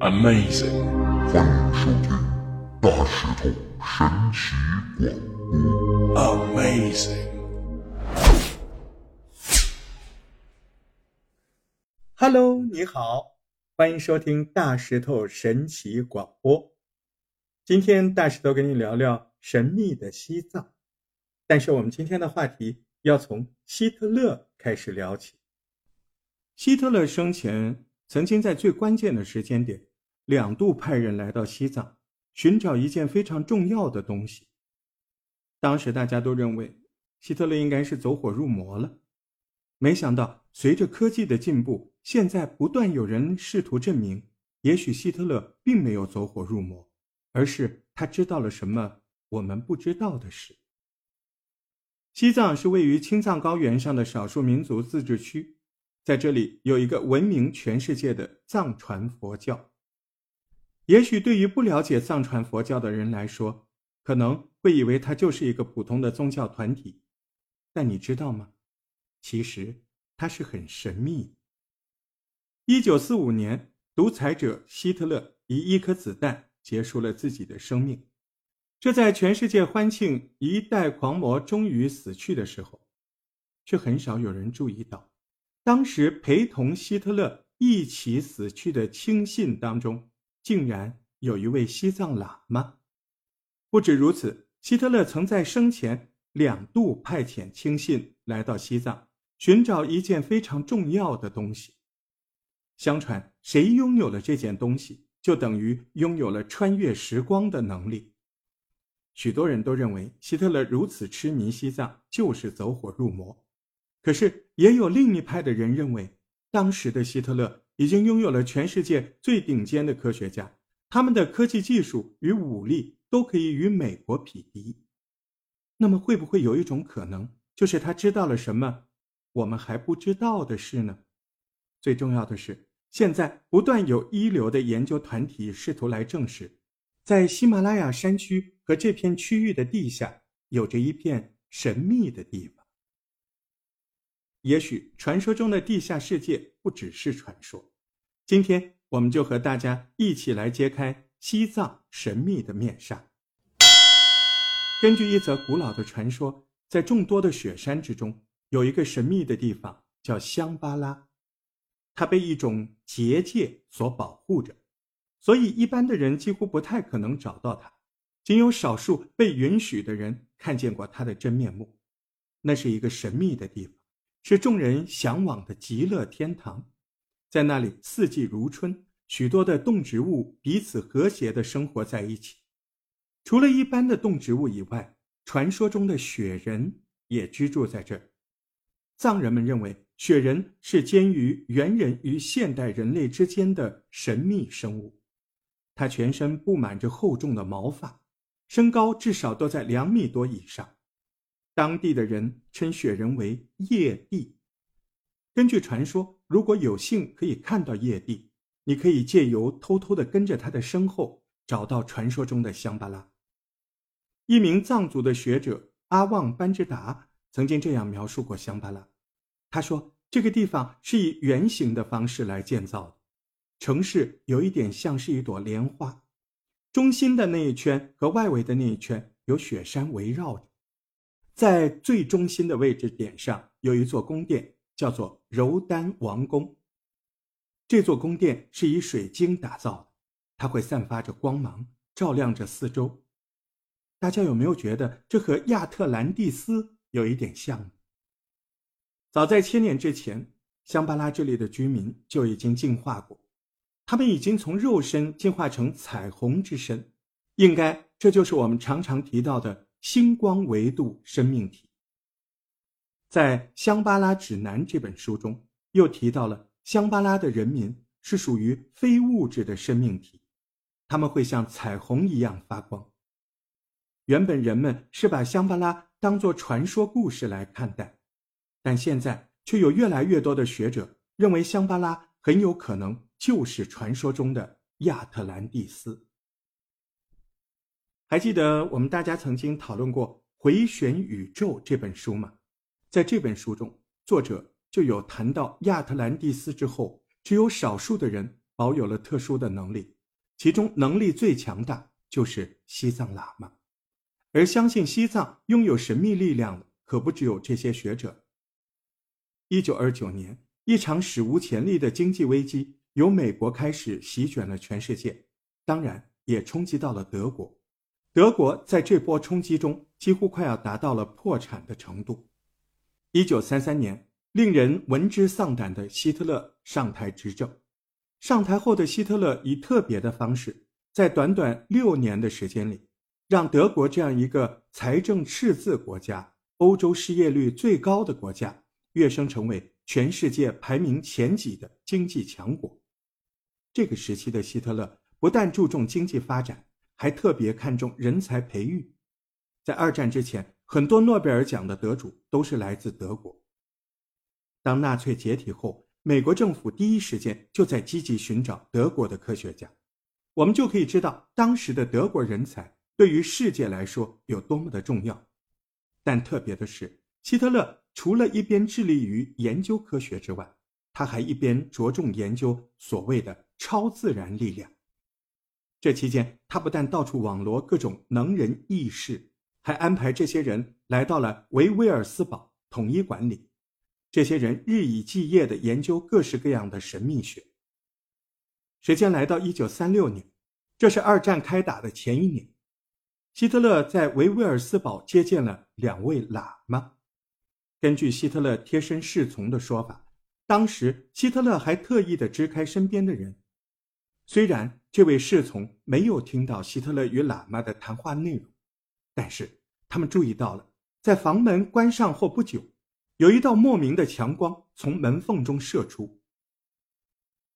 Amazing，欢迎收听大石头神奇广播。Amazing，Hello，你好，欢迎收听大石头神奇广播。今天大石头跟你聊聊神秘的西藏，但是我们今天的话题要从希特勒开始聊起。希特勒生前曾经在最关键的时间点。两度派人来到西藏，寻找一件非常重要的东西。当时大家都认为希特勒应该是走火入魔了，没想到随着科技的进步，现在不断有人试图证明，也许希特勒并没有走火入魔，而是他知道了什么我们不知道的事。西藏是位于青藏高原上的少数民族自治区，在这里有一个闻名全世界的藏传佛教。也许对于不了解藏传佛教的人来说，可能会以为它就是一个普通的宗教团体，但你知道吗？其实它是很神秘。一九四五年，独裁者希特勒以一颗子弹结束了自己的生命，这在全世界欢庆一代狂魔终于死去的时候，却很少有人注意到，当时陪同希特勒一起死去的亲信当中。竟然有一位西藏喇嘛。不止如此，希特勒曾在生前两度派遣亲信来到西藏，寻找一件非常重要的东西。相传，谁拥有了这件东西，就等于拥有了穿越时光的能力。许多人都认为希特勒如此痴迷西藏就是走火入魔，可是也有另一派的人认为，当时的希特勒。已经拥有了全世界最顶尖的科学家，他们的科技技术与武力都可以与美国匹敌。那么，会不会有一种可能，就是他知道了什么我们还不知道的事呢？最重要的是，现在不断有一流的研究团体试图来证实，在喜马拉雅山区和这片区域的地下，有着一片神秘的地方。也许传说中的地下世界不只是传说。今天，我们就和大家一起来揭开西藏神秘的面纱。根据一则古老的传说，在众多的雪山之中，有一个神秘的地方叫香巴拉，它被一种结界所保护着，所以一般的人几乎不太可能找到它。仅有少数被允许的人看见过它的真面目。那是一个神秘的地方。是众人向往的极乐天堂，在那里四季如春，许多的动植物彼此和谐的生活在一起。除了一般的动植物以外，传说中的雪人也居住在这儿。藏人们认为，雪人是介于猿人与现代人类之间的神秘生物，它全身布满着厚重的毛发，身高至少都在两米多以上。当地的人称雪人为叶帝。根据传说，如果有幸可以看到叶帝，你可以借由偷偷的跟着他的身后，找到传说中的香巴拉。一名藏族的学者阿旺班智达曾经这样描述过香巴拉：他说，这个地方是以圆形的方式来建造的，城市有一点像是一朵莲花，中心的那一圈和外围的那一圈有雪山围绕着。在最中心的位置点上有一座宫殿，叫做柔丹王宫。这座宫殿是以水晶打造的，它会散发着光芒，照亮着四周。大家有没有觉得这和亚特兰蒂斯有一点像？早在千年之前，香巴拉这里的居民就已经进化过，他们已经从肉身进化成彩虹之身，应该这就是我们常常提到的。星光维度生命体，在《香巴拉指南》这本书中，又提到了香巴拉的人民是属于非物质的生命体，他们会像彩虹一样发光。原本人们是把香巴拉当作传说故事来看待，但现在却有越来越多的学者认为香巴拉很有可能就是传说中的亚特兰蒂斯。还记得我们大家曾经讨论过《回旋宇宙》这本书吗？在这本书中，作者就有谈到亚特兰蒂斯之后，只有少数的人保有了特殊的能力，其中能力最强大就是西藏喇嘛，而相信西藏拥有神秘力量的可不只有这些学者。一九二九年，一场史无前例的经济危机由美国开始席卷了全世界，当然也冲击到了德国。德国在这波冲击中几乎快要达到了破产的程度。一九三三年，令人闻之丧胆的希特勒上台执政。上台后的希特勒以特别的方式，在短短六年的时间里，让德国这样一个财政赤字国家、欧洲失业率最高的国家，跃升成为全世界排名前几的经济强国。这个时期的希特勒不但注重经济发展。还特别看重人才培育，在二战之前，很多诺贝尔奖的得主都是来自德国。当纳粹解体后，美国政府第一时间就在积极寻找德国的科学家，我们就可以知道当时的德国人才对于世界来说有多么的重要。但特别的是，希特勒除了一边致力于研究科学之外，他还一边着重研究所谓的超自然力量。这期间，他不但到处网罗各种能人异士，还安排这些人来到了维威尔斯堡统一管理。这些人日以继夜地研究各式各样的神秘学。时间来到一九三六年，这是二战开打的前一年。希特勒在维威尔斯堡接见了两位喇嘛。根据希特勒贴身侍从的说法，当时希特勒还特意地支开身边的人。虽然这位侍从没有听到希特勒与喇嘛的谈话内容，但是他们注意到了，在房门关上后不久，有一道莫名的强光从门缝中射出。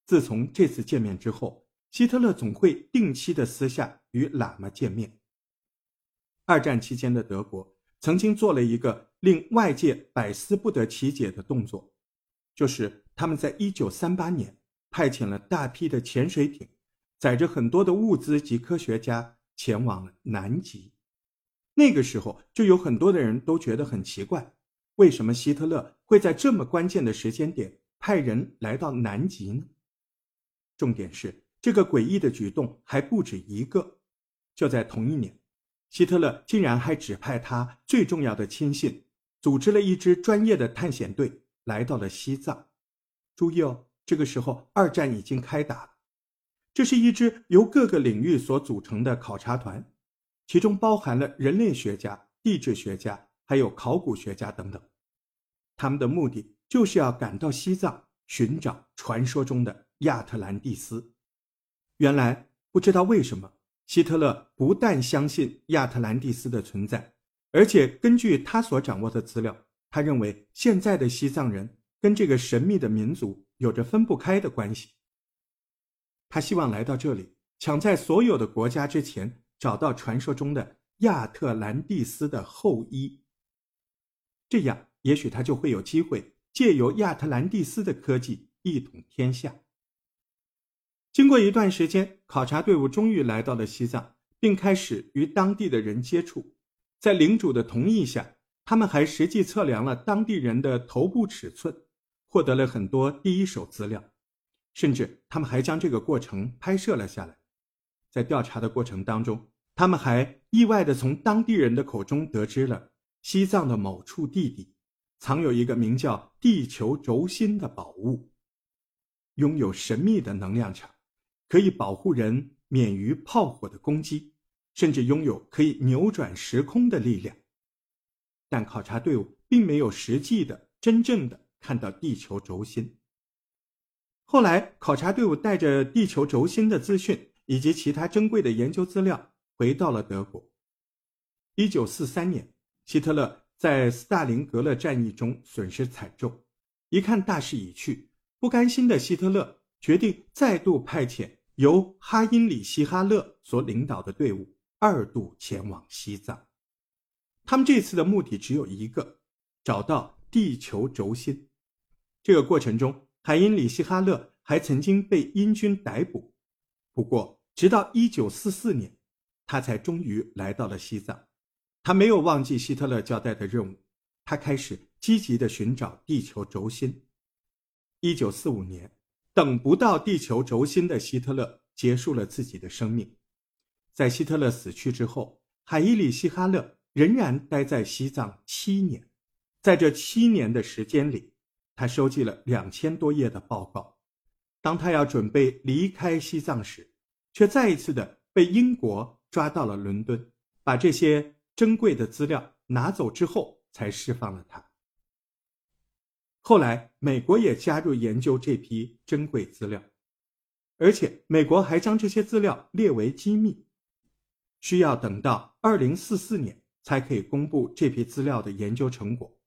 自从这次见面之后，希特勒总会定期的私下与喇嘛见面。二战期间的德国曾经做了一个令外界百思不得其解的动作，就是他们在1938年。派遣了大批的潜水艇，载着很多的物资及科学家前往了南极。那个时候，就有很多的人都觉得很奇怪，为什么希特勒会在这么关键的时间点派人来到南极呢？重点是，这个诡异的举动还不止一个。就在同一年，希特勒竟然还指派他最重要的亲信，组织了一支专业的探险队来到了西藏。注意哦。这个时候，二战已经开打了。这是一支由各个领域所组成的考察团，其中包含了人类学家、地质学家，还有考古学家等等。他们的目的就是要赶到西藏寻找传说中的亚特兰蒂斯。原来，不知道为什么，希特勒不但相信亚特兰蒂斯的存在，而且根据他所掌握的资料，他认为现在的西藏人跟这个神秘的民族。有着分不开的关系。他希望来到这里，抢在所有的国家之前找到传说中的亚特兰蒂斯的后裔。这样，也许他就会有机会借由亚特兰蒂斯的科技一统天下。经过一段时间，考察队伍终于来到了西藏，并开始与当地的人接触。在领主的同意下，他们还实际测量了当地人的头部尺寸。获得了很多第一手资料，甚至他们还将这个过程拍摄了下来。在调查的过程当中，他们还意外的从当地人的口中得知了西藏的某处地底藏有一个名叫地球轴心的宝物，拥有神秘的能量场，可以保护人免于炮火的攻击，甚至拥有可以扭转时空的力量。但考察队伍并没有实际的、真正的。看到地球轴心。后来，考察队伍带着地球轴心的资讯以及其他珍贵的研究资料回到了德国。一九四三年，希特勒在斯大林格勒战役中损失惨重，一看大势已去，不甘心的希特勒决定再度派遣由哈因里希·哈勒所领导的队伍二度前往西藏。他们这次的目的只有一个：找到地球轴心。这个过程中，海因里希·哈勒还曾经被英军逮捕。不过，直到1944年，他才终于来到了西藏。他没有忘记希特勒交代的任务，他开始积极的寻找地球轴心。一九四五年，等不到地球轴心的希特勒结束了自己的生命。在希特勒死去之后，海伊里希·哈勒仍然待在西藏七年。在这七年的时间里，他收集了两千多页的报告。当他要准备离开西藏时，却再一次的被英国抓到了伦敦，把这些珍贵的资料拿走之后，才释放了他。后来，美国也加入研究这批珍贵资料，而且美国还将这些资料列为机密，需要等到二零四四年才可以公布这批资料的研究成果。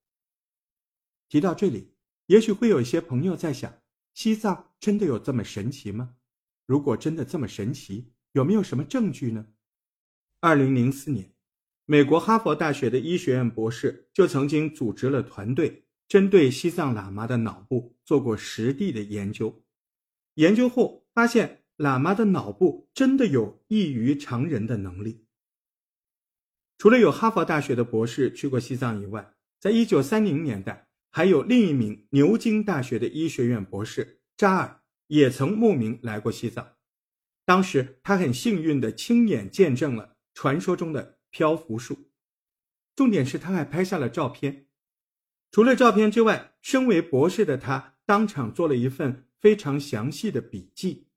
提到这里，也许会有一些朋友在想：西藏真的有这么神奇吗？如果真的这么神奇，有没有什么证据呢？二零零四年，美国哈佛大学的医学院博士就曾经组织了团队。针对西藏喇嘛的脑部做过实地的研究，研究后发现喇嘛的脑部真的有异于常人的能力。除了有哈佛大学的博士去过西藏以外，在一九三零年代，还有另一名牛津大学的医学院博士扎尔也曾慕名来过西藏。当时他很幸运地亲眼见证了传说中的漂浮术，重点是他还拍下了照片。除了照片之外，身为博士的他当场做了一份非常详细的笔记。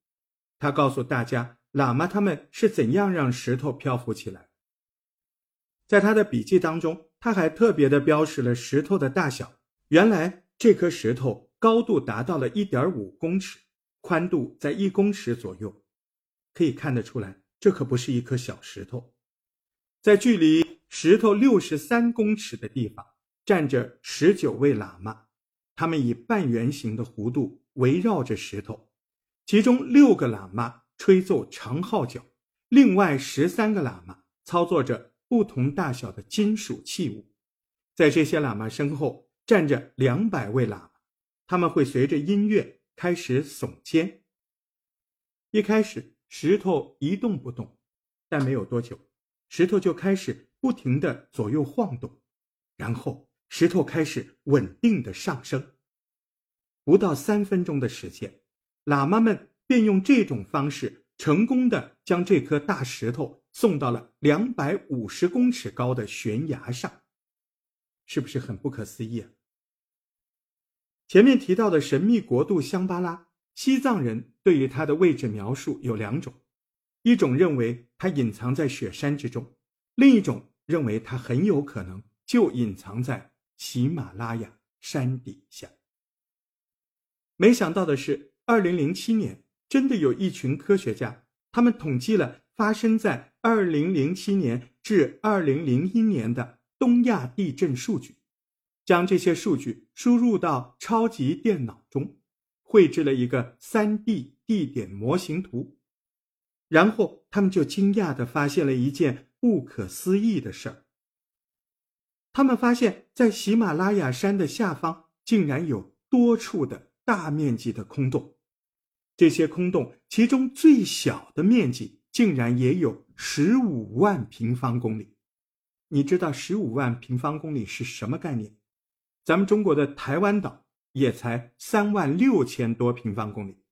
他告诉大家，喇嘛他们是怎样让石头漂浮起来。在他的笔记当中，他还特别的标识了石头的大小。原来这颗石头高度达到了一点五公尺，宽度在一公尺左右。可以看得出来，这可不是一颗小石头。在距离石头六十三公尺的地方。站着十九位喇嘛，他们以半圆形的弧度围绕着石头，其中六个喇嘛吹奏长号角，另外十三个喇嘛操作着不同大小的金属器物。在这些喇嘛身后站着两百位喇嘛，他们会随着音乐开始耸肩。一开始石头一动不动，但没有多久，石头就开始不停地左右晃动，然后。石头开始稳定的上升，不到三分钟的时间，喇嘛们便用这种方式成功的将这颗大石头送到了两百五十公尺高的悬崖上，是不是很不可思议啊？前面提到的神秘国度香巴拉，西藏人对于它的位置描述有两种，一种认为它隐藏在雪山之中，另一种认为它很有可能就隐藏在。喜马拉雅山底下，没想到的是，二零零七年真的有一群科学家，他们统计了发生在二零零七年至二零零一年的东亚地震数据，将这些数据输入到超级电脑中，绘制了一个三 D 地点模型图，然后他们就惊讶地发现了一件不可思议的事儿。他们发现，在喜马拉雅山的下方，竟然有多处的大面积的空洞。这些空洞，其中最小的面积竟然也有十五万平方公里。你知道十五万平方公里是什么概念？咱们中国的台湾岛也才三万六千多平方公里，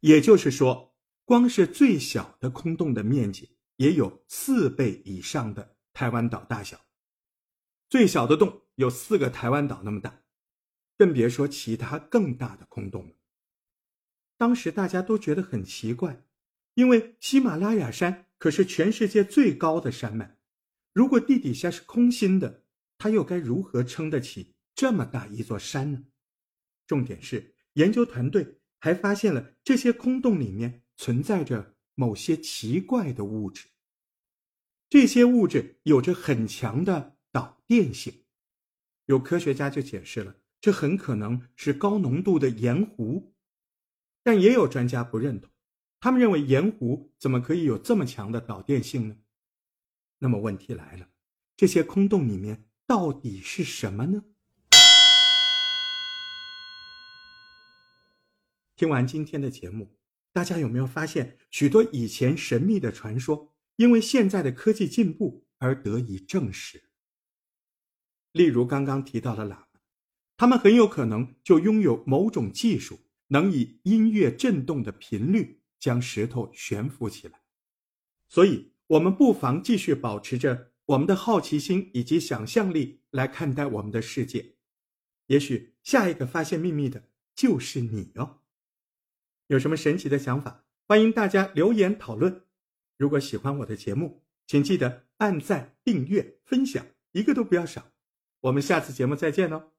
也就是说，光是最小的空洞的面积也有四倍以上的台湾岛大小。最小的洞有四个台湾岛那么大，更别说其他更大的空洞了。当时大家都觉得很奇怪，因为喜马拉雅山可是全世界最高的山脉，如果地底下是空心的，它又该如何撑得起这么大一座山呢？重点是，研究团队还发现了这些空洞里面存在着某些奇怪的物质，这些物质有着很强的。导电性，有科学家就解释了，这很可能是高浓度的盐湖，但也有专家不认同，他们认为盐湖怎么可以有这么强的导电性呢？那么问题来了，这些空洞里面到底是什么呢？听完今天的节目，大家有没有发现许多以前神秘的传说，因为现在的科技进步而得以证实？例如刚刚提到的喇嘛，他们很有可能就拥有某种技术，能以音乐震动的频率将石头悬浮起来。所以，我们不妨继续保持着我们的好奇心以及想象力来看待我们的世界。也许下一个发现秘密的就是你哦。有什么神奇的想法，欢迎大家留言讨论。如果喜欢我的节目，请记得按赞、订阅、分享，一个都不要少。我们下次节目再见喽。